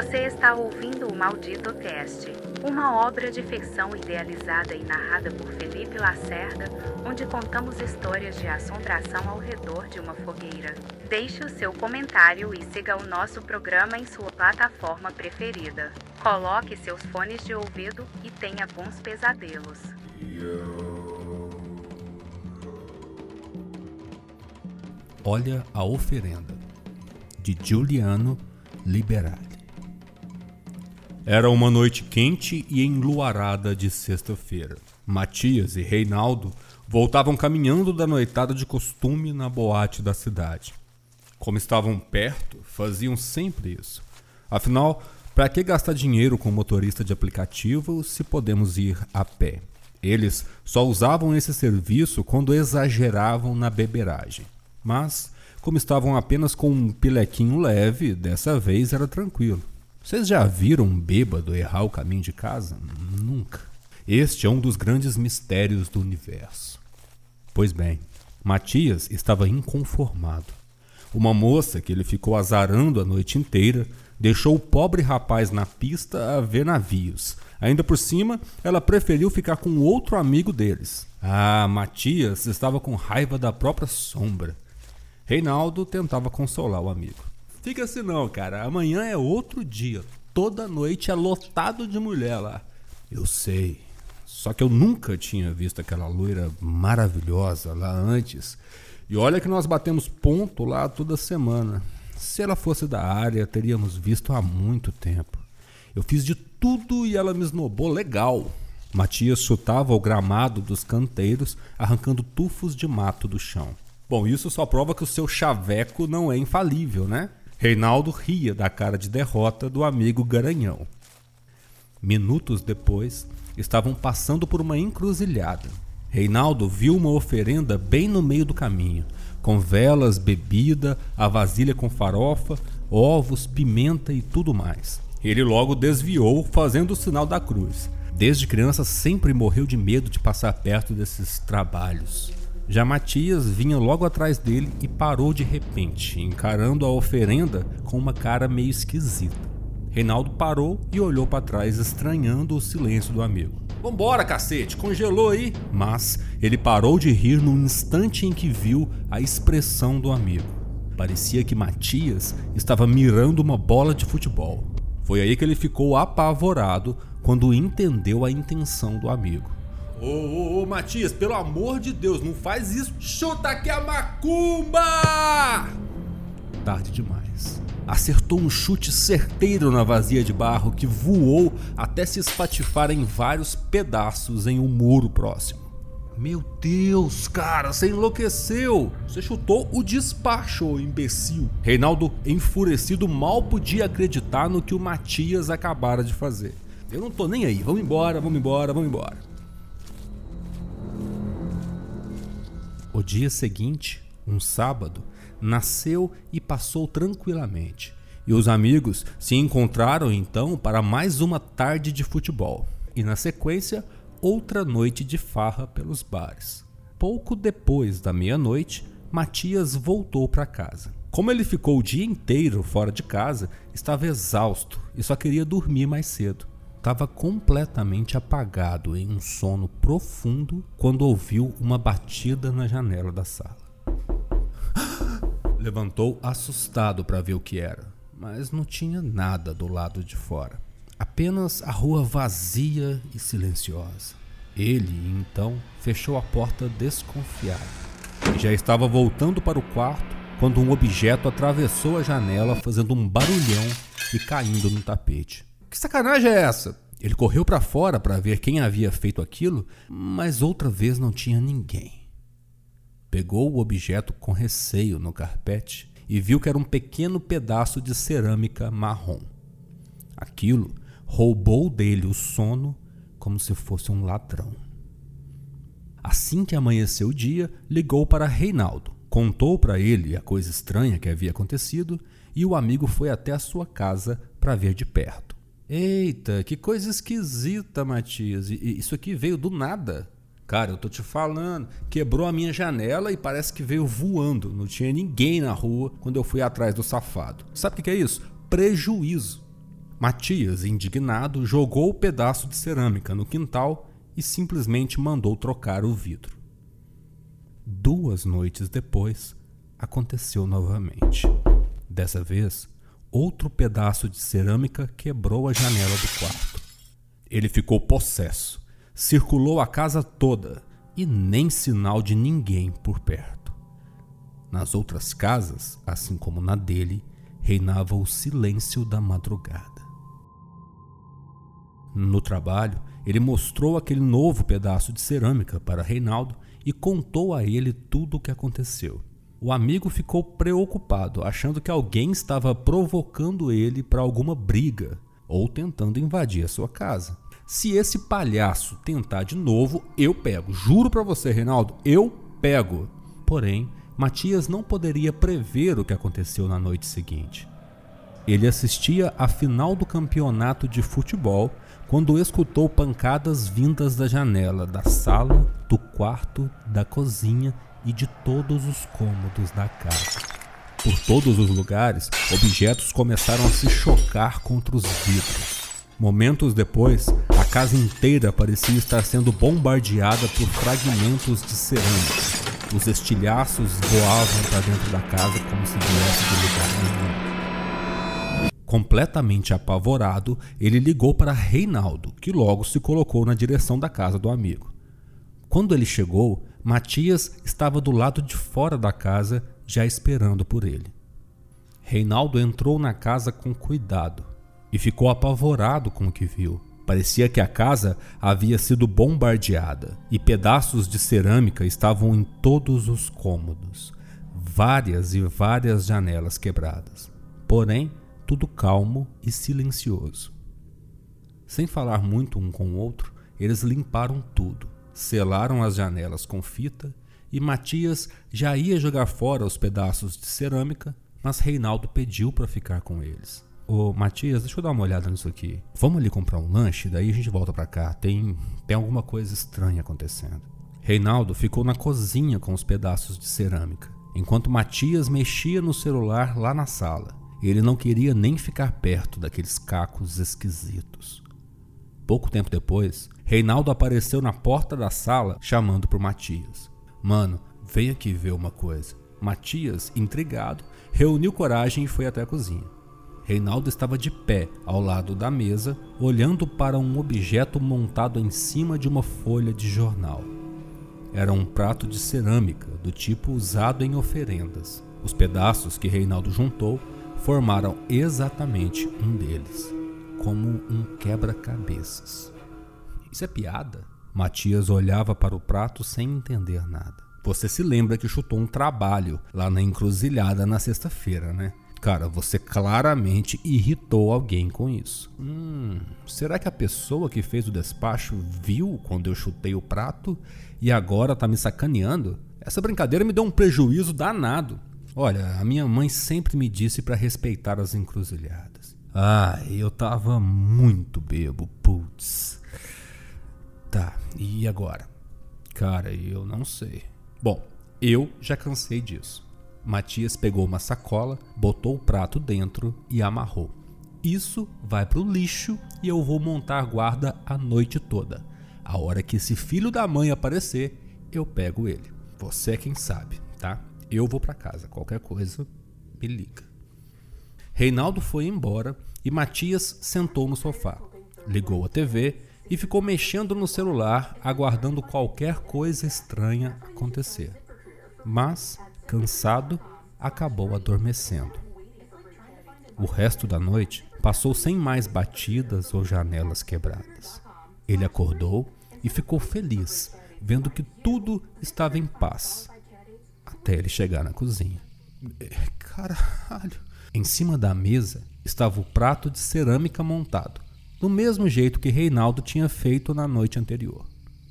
Você está ouvindo o Maldito Cast, uma obra de ficção idealizada e narrada por Felipe Lacerda, onde contamos histórias de assombração ao redor de uma fogueira. Deixe o seu comentário e siga o nosso programa em sua plataforma preferida. Coloque seus fones de ouvido e tenha bons pesadelos. Olha a oferenda de Giuliano Liberali. Era uma noite quente e enluarada de sexta-feira. Matias e Reinaldo voltavam caminhando da noitada de costume na boate da cidade. Como estavam perto, faziam sempre isso. Afinal, para que gastar dinheiro com motorista de aplicativo se podemos ir a pé? Eles só usavam esse serviço quando exageravam na beberagem. Mas, como estavam apenas com um pilequinho leve, dessa vez era tranquilo. Vocês já viram um bêbado errar o caminho de casa? Nunca. Este é um dos grandes mistérios do universo. Pois bem, Matias estava inconformado. Uma moça que ele ficou azarando a noite inteira deixou o pobre rapaz na pista a ver navios. Ainda por cima, ela preferiu ficar com outro amigo deles. Ah, Matias estava com raiva da própria sombra. Reinaldo tentava consolar o amigo. Fica assim não, cara. Amanhã é outro dia. Toda noite é lotado de mulher lá. Eu sei. Só que eu nunca tinha visto aquela loira maravilhosa lá antes. E olha que nós batemos ponto lá toda semana. Se ela fosse da área, teríamos visto há muito tempo. Eu fiz de tudo e ela me esnobou legal. Matias chutava o gramado dos canteiros, arrancando tufos de mato do chão. Bom, isso só prova que o seu chaveco não é infalível, né? Reinaldo ria da cara de derrota do amigo Garanhão. Minutos depois, estavam passando por uma encruzilhada. Reinaldo viu uma oferenda bem no meio do caminho, com velas, bebida, a vasilha com farofa, ovos, pimenta e tudo mais. Ele logo desviou, fazendo o sinal da cruz. Desde criança sempre morreu de medo de passar perto desses trabalhos. Já Matias vinha logo atrás dele e parou de repente, encarando a oferenda com uma cara meio esquisita. Reinaldo parou e olhou para trás, estranhando o silêncio do amigo. Vambora, cacete, congelou aí! Mas ele parou de rir no instante em que viu a expressão do amigo. Parecia que Matias estava mirando uma bola de futebol. Foi aí que ele ficou apavorado quando entendeu a intenção do amigo. Ô, ô, ô, Matias, pelo amor de Deus, não faz isso. Chuta aqui a macumba! Tarde demais. Acertou um chute certeiro na vazia de barro que voou até se espatifar em vários pedaços em um muro próximo. Meu Deus, cara, você enlouqueceu! Você chutou o despacho, imbecil. Reinaldo, enfurecido, mal podia acreditar no que o Matias acabara de fazer. Eu não tô nem aí, vamos embora, vamos embora, vamos embora. O dia seguinte, um sábado, nasceu e passou tranquilamente. E os amigos se encontraram então para mais uma tarde de futebol. E na sequência, outra noite de farra pelos bares. Pouco depois da meia-noite, Matias voltou para casa. Como ele ficou o dia inteiro fora de casa, estava exausto e só queria dormir mais cedo estava completamente apagado em um sono profundo quando ouviu uma batida na janela da sala. Levantou assustado para ver o que era, mas não tinha nada do lado de fora. Apenas a rua vazia e silenciosa. Ele, então, fechou a porta desconfiado. E já estava voltando para o quarto quando um objeto atravessou a janela fazendo um barulhão e caindo no tapete. Que sacanagem é essa? Ele correu para fora para ver quem havia feito aquilo, mas outra vez não tinha ninguém. Pegou o objeto com receio no carpete e viu que era um pequeno pedaço de cerâmica marrom. Aquilo roubou dele o sono como se fosse um ladrão. Assim que amanheceu o dia, ligou para Reinaldo, contou para ele a coisa estranha que havia acontecido e o amigo foi até a sua casa para ver de perto. Eita, que coisa esquisita, Matias. Isso aqui veio do nada. Cara, eu tô te falando, quebrou a minha janela e parece que veio voando. Não tinha ninguém na rua quando eu fui atrás do safado. Sabe o que é isso? Prejuízo. Matias, indignado, jogou o pedaço de cerâmica no quintal e simplesmente mandou trocar o vidro. Duas noites depois, aconteceu novamente. Dessa vez, outro pedaço de cerâmica quebrou a janela do quarto. Ele ficou possesso, circulou a casa toda e nem sinal de ninguém por perto. Nas outras casas, assim como na dele, reinava o silêncio da madrugada. No trabalho, ele mostrou aquele novo pedaço de cerâmica para Reinaldo e contou a ele tudo o que aconteceu. O amigo ficou preocupado, achando que alguém estava provocando ele para alguma briga ou tentando invadir a sua casa. Se esse palhaço tentar de novo, eu pego. Juro para você, Reinaldo, eu pego. Porém, Matias não poderia prever o que aconteceu na noite seguinte. Ele assistia à final do campeonato de futebol quando escutou pancadas vindas da janela, da sala, do quarto, da cozinha e de todos os cômodos da casa. Por todos os lugares, objetos começaram a se chocar contra os vidros. Momentos depois, a casa inteira parecia estar sendo bombardeada por fragmentos de cerâmica. Os estilhaços voavam para dentro da casa como se viesse de lugar nenhum. Completamente apavorado, ele ligou para Reinaldo, que logo se colocou na direção da casa do amigo. Quando ele chegou, Matias estava do lado de fora da casa, já esperando por ele. Reinaldo entrou na casa com cuidado e ficou apavorado com o que viu. Parecia que a casa havia sido bombardeada e pedaços de cerâmica estavam em todos os cômodos, várias e várias janelas quebradas. Porém, tudo calmo e silencioso. Sem falar muito um com o outro, eles limparam tudo selaram as janelas com fita e Matias já ia jogar fora os pedaços de cerâmica, mas Reinaldo pediu para ficar com eles. Ô Matias, deixa eu dar uma olhada nisso aqui. Vamos ali comprar um lanche, daí a gente volta para cá. Tem, tem alguma coisa estranha acontecendo. Reinaldo ficou na cozinha com os pedaços de cerâmica, enquanto Matias mexia no celular lá na sala. Ele não queria nem ficar perto daqueles cacos esquisitos. Pouco tempo depois, Reinaldo apareceu na porta da sala chamando por Matias. Mano, vem aqui ver uma coisa. Matias, intrigado, reuniu coragem e foi até a cozinha. Reinaldo estava de pé ao lado da mesa, olhando para um objeto montado em cima de uma folha de jornal. Era um prato de cerâmica do tipo usado em oferendas. Os pedaços que Reinaldo juntou formaram exatamente um deles como um quebra-cabeças. Isso é piada? Matias olhava para o prato sem entender nada. Você se lembra que chutou um trabalho lá na encruzilhada na sexta-feira, né? Cara, você claramente irritou alguém com isso. Hum, será que a pessoa que fez o despacho viu quando eu chutei o prato e agora tá me sacaneando? Essa brincadeira me deu um prejuízo danado. Olha, a minha mãe sempre me disse para respeitar as encruzilhadas. Ah, eu tava muito bebo, putz. Tá, e agora? Cara, eu não sei. Bom, eu já cansei disso. Matias pegou uma sacola, botou o prato dentro e amarrou. Isso vai pro lixo e eu vou montar guarda a noite toda. A hora que esse filho da mãe aparecer, eu pego ele. Você é quem sabe, tá? Eu vou para casa. Qualquer coisa, me liga. Reinaldo foi embora e Matias sentou no sofá, ligou a TV e ficou mexendo no celular, aguardando qualquer coisa estranha acontecer. Mas, cansado, acabou adormecendo. O resto da noite passou sem mais batidas ou janelas quebradas. Ele acordou e ficou feliz, vendo que tudo estava em paz, até ele chegar na cozinha. É, caralho! Em cima da mesa estava o prato de cerâmica montado, do mesmo jeito que Reinaldo tinha feito na noite anterior.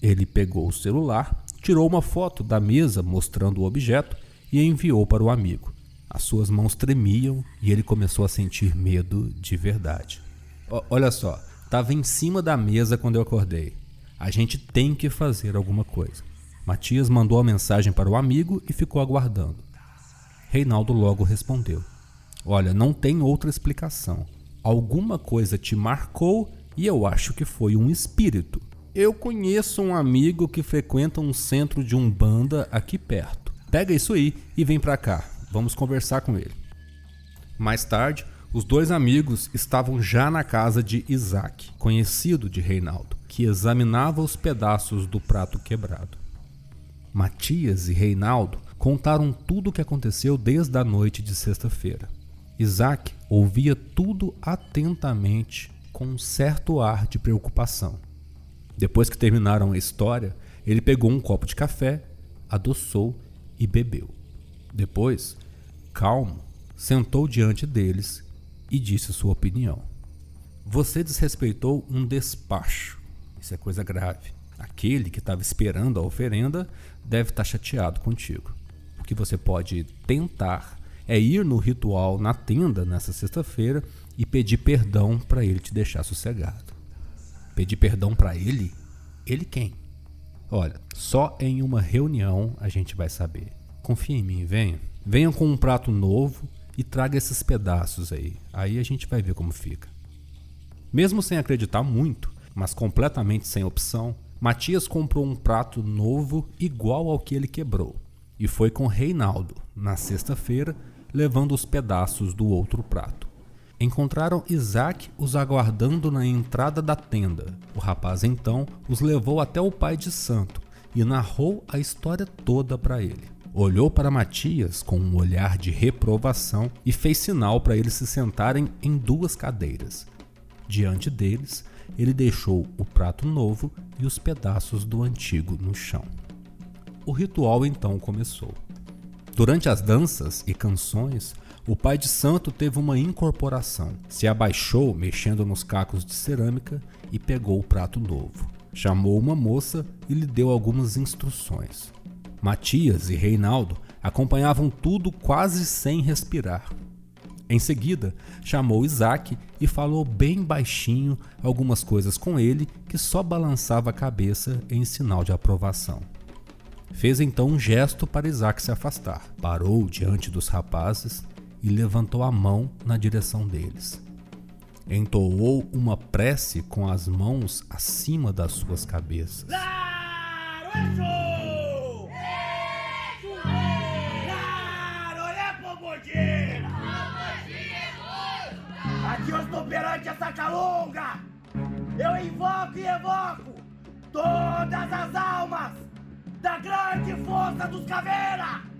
Ele pegou o celular, tirou uma foto da mesa mostrando o objeto e enviou para o amigo. As suas mãos tremiam e ele começou a sentir medo de verdade. O olha só, estava em cima da mesa quando eu acordei. A gente tem que fazer alguma coisa. Matias mandou a mensagem para o amigo e ficou aguardando. Reinaldo logo respondeu: Olha, não tem outra explicação. Alguma coisa te marcou e eu acho que foi um espírito. Eu conheço um amigo que frequenta um centro de umbanda aqui perto. Pega isso aí e vem pra cá. Vamos conversar com ele. Mais tarde, os dois amigos estavam já na casa de Isaac, conhecido de Reinaldo, que examinava os pedaços do prato quebrado. Matias e Reinaldo contaram tudo o que aconteceu desde a noite de sexta-feira. Isaac ouvia tudo atentamente, com um certo ar de preocupação. Depois que terminaram a história, ele pegou um copo de café, adoçou e bebeu. Depois, calmo, sentou diante deles e disse sua opinião. Você desrespeitou um despacho. Isso é coisa grave. Aquele que estava esperando a oferenda deve estar tá chateado contigo. O que você pode tentar é ir no ritual na tenda nessa sexta-feira e pedir perdão para ele te deixar sossegado. Pedir perdão para ele? Ele quem? Olha, só em uma reunião a gente vai saber. Confia em mim, venha. Venha com um prato novo e traga esses pedaços aí. Aí a gente vai ver como fica. Mesmo sem acreditar muito, mas completamente sem opção, Matias comprou um prato novo igual ao que ele quebrou e foi com Reinaldo na sexta-feira, levando os pedaços do outro prato. Encontraram Isaac os aguardando na entrada da tenda. O rapaz então os levou até o pai de santo e narrou a história toda para ele. Olhou para Matias com um olhar de reprovação e fez sinal para eles se sentarem em duas cadeiras. Diante deles, ele deixou o prato novo e os pedaços do antigo no chão. O ritual então começou. Durante as danças e canções, o pai de santo teve uma incorporação. Se abaixou, mexendo nos cacos de cerâmica, e pegou o prato novo. Chamou uma moça e lhe deu algumas instruções. Matias e Reinaldo acompanhavam tudo quase sem respirar. Em seguida, chamou Isaac e falou bem baixinho algumas coisas com ele que só balançava a cabeça em sinal de aprovação. Fez então um gesto para Isaac se afastar. Parou diante dos rapazes e levantou a mão na direção deles. Entoou uma prece com as mãos acima das suas cabeças. Aqui eu estou perante essa calunga! Eu invoco e evoco todas as almas da grande força dos caveiras!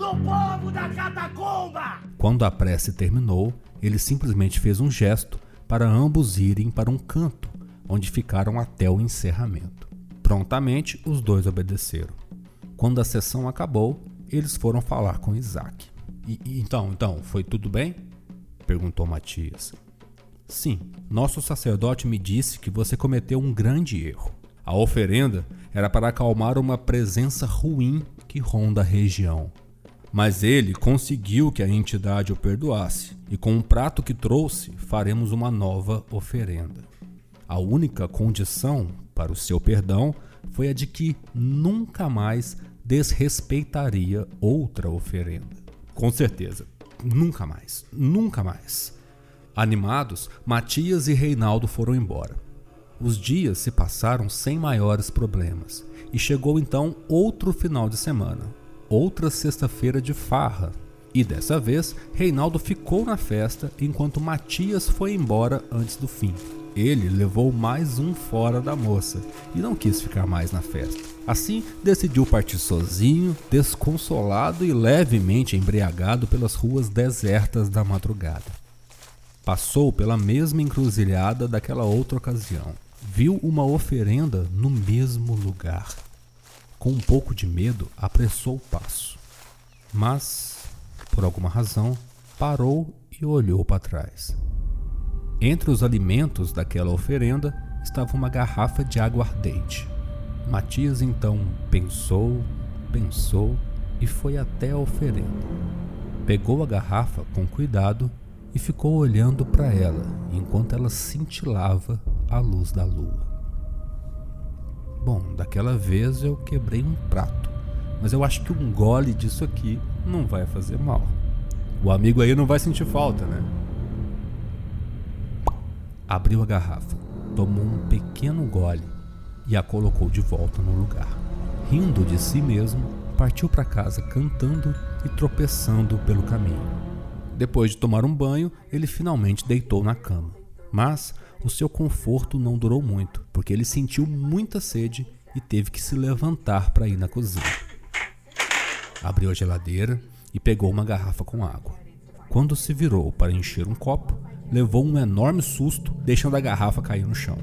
do povo da catacumba! Quando a prece terminou, ele simplesmente fez um gesto para ambos irem para um canto, onde ficaram até o encerramento. Prontamente, os dois obedeceram. Quando a sessão acabou, eles foram falar com Isaac. E, então, então, foi tudo bem? perguntou Matias. Sim, nosso sacerdote me disse que você cometeu um grande erro. A oferenda era para acalmar uma presença ruim que ronda a região. Mas ele conseguiu que a entidade o perdoasse, e com o prato que trouxe, faremos uma nova oferenda. A única condição para o seu perdão foi a de que nunca mais desrespeitaria outra oferenda. Com certeza, nunca mais, nunca mais. Animados, Matias e Reinaldo foram embora. Os dias se passaram sem maiores problemas, e chegou então outro final de semana, outra sexta-feira de farra. E dessa vez, Reinaldo ficou na festa enquanto Matias foi embora antes do fim. Ele levou mais um fora da moça e não quis ficar mais na festa. Assim, decidiu partir sozinho, desconsolado e levemente embriagado pelas ruas desertas da madrugada. Passou pela mesma encruzilhada daquela outra ocasião. Viu uma oferenda no mesmo lugar com um pouco de medo, apressou o passo. Mas, por alguma razão, parou e olhou para trás. Entre os alimentos daquela oferenda estava uma garrafa de água ardente. Matias então pensou, pensou e foi até a oferenda. Pegou a garrafa com cuidado e ficou olhando para ela enquanto ela cintilava à luz da lua. Bom, daquela vez eu quebrei um prato, mas eu acho que um gole disso aqui não vai fazer mal. O amigo aí não vai sentir falta, né? Abriu a garrafa, tomou um pequeno gole e a colocou de volta no lugar. Rindo de si mesmo, partiu para casa cantando e tropeçando pelo caminho. Depois de tomar um banho, ele finalmente deitou na cama. Mas o seu conforto não durou muito, porque ele sentiu muita sede e teve que se levantar para ir na cozinha. Abriu a geladeira e pegou uma garrafa com água. Quando se virou para encher um copo, levou um enorme susto, deixando a garrafa cair no chão.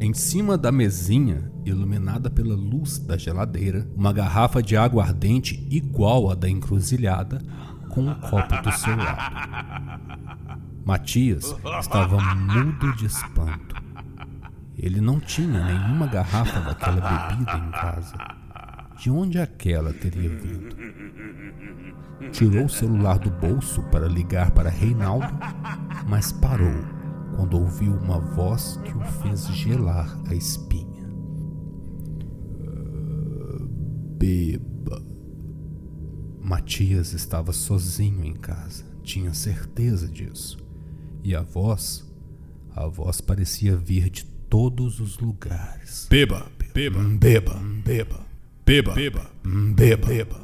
Em cima da mesinha, iluminada pela luz da geladeira, uma garrafa de água ardente igual à da encruzilhada, com um copo do seu lado. Matias estava mudo de espanto. Ele não tinha nenhuma garrafa daquela bebida em casa. De onde aquela teria vindo? Tirou o celular do bolso para ligar para Reinaldo, mas parou quando ouviu uma voz que o fez gelar a espinha. Beba. Matias estava sozinho em casa, tinha certeza disso. E a voz, a voz parecia vir de todos os lugares. Beba, beba, beba, beba, beba, beba, beba, beba,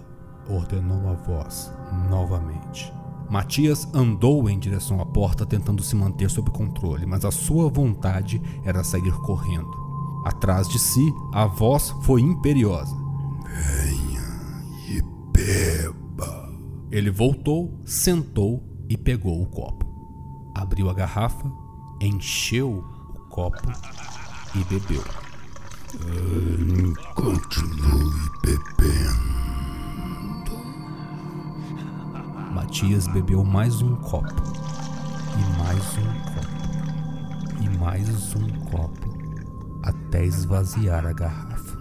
ordenou a voz novamente. Matias andou em direção à porta tentando se manter sob controle, mas a sua vontade era sair correndo. Atrás de si, a voz foi imperiosa. Venha e beba. Ele voltou, sentou e pegou o copo. Abriu a garrafa, encheu o copo e bebeu. Continue bebendo. Matias bebeu mais um copo, e mais um copo, e mais um copo, até esvaziar a garrafa.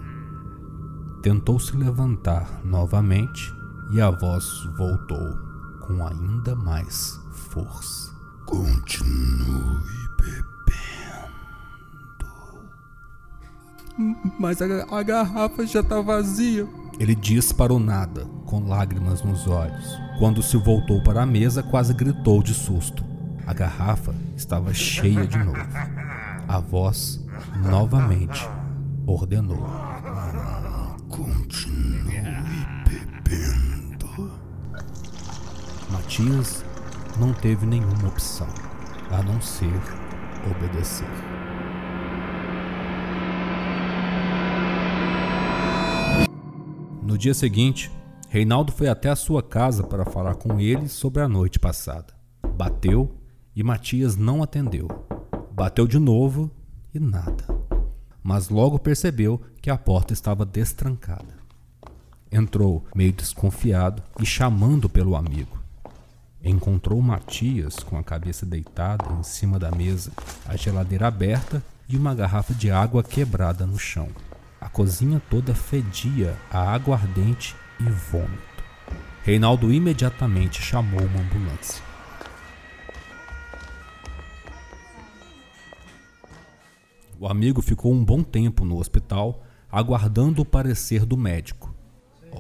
Tentou se levantar novamente e a voz voltou com ainda mais força. Continue bebendo. Mas a, a garrafa já está vazia. Ele disse para o nada, com lágrimas nos olhos. Quando se voltou para a mesa, quase gritou de susto. A garrafa estava cheia de novo. A voz novamente ordenou: Continue bebendo. Matias não teve nenhuma opção a não ser obedecer. No dia seguinte, Reinaldo foi até a sua casa para falar com ele sobre a noite passada. Bateu e Matias não atendeu. Bateu de novo e nada. Mas logo percebeu que a porta estava destrancada. Entrou, meio desconfiado e chamando pelo amigo. Encontrou Matias com a cabeça deitada em cima da mesa, a geladeira aberta e uma garrafa de água quebrada no chão. A cozinha toda fedia a aguardente e vômito. Reinaldo imediatamente chamou uma ambulância. O amigo ficou um bom tempo no hospital aguardando o parecer do médico.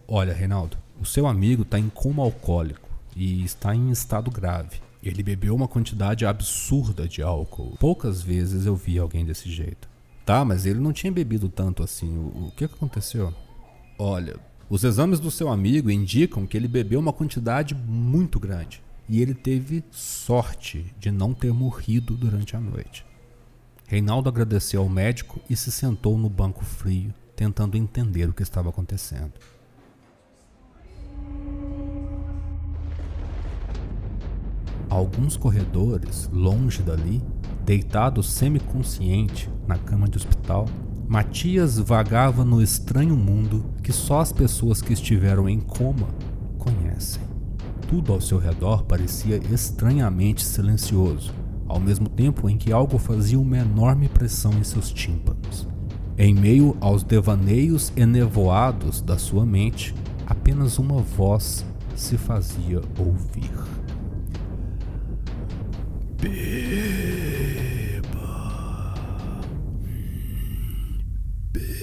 Olha, Reinaldo, o seu amigo está em coma alcoólico e está em estado grave. Ele bebeu uma quantidade absurda de álcool. Poucas vezes eu vi alguém desse jeito. Tá, mas ele não tinha bebido tanto assim. O, o que aconteceu? Olha, os exames do seu amigo indicam que ele bebeu uma quantidade muito grande. E ele teve sorte de não ter morrido durante a noite. Reinaldo agradeceu ao médico e se sentou no banco frio, tentando entender o que estava acontecendo. Alguns corredores, longe dali, deitado semiconsciente na cama de hospital, Matias vagava no estranho mundo que só as pessoas que estiveram em coma conhecem. Tudo ao seu redor parecia estranhamente silencioso, ao mesmo tempo em que algo fazia uma enorme pressão em seus tímpanos. Em meio aos devaneios enevoados da sua mente, apenas uma voz se fazia ouvir. Beba. Beba.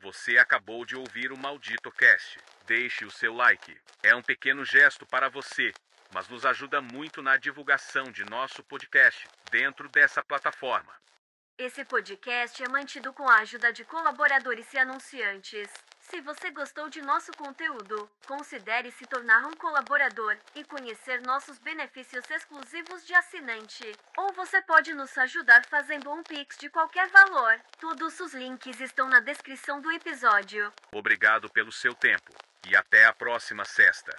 Você acabou de ouvir o Maldito Cast. Deixe o seu like. É um pequeno gesto para você mas nos ajuda muito na divulgação de nosso podcast dentro dessa plataforma. Esse podcast é mantido com a ajuda de colaboradores e anunciantes. Se você gostou de nosso conteúdo, considere se tornar um colaborador e conhecer nossos benefícios exclusivos de assinante. Ou você pode nos ajudar fazendo um Pix de qualquer valor. Todos os links estão na descrição do episódio. Obrigado pelo seu tempo e até a próxima sexta.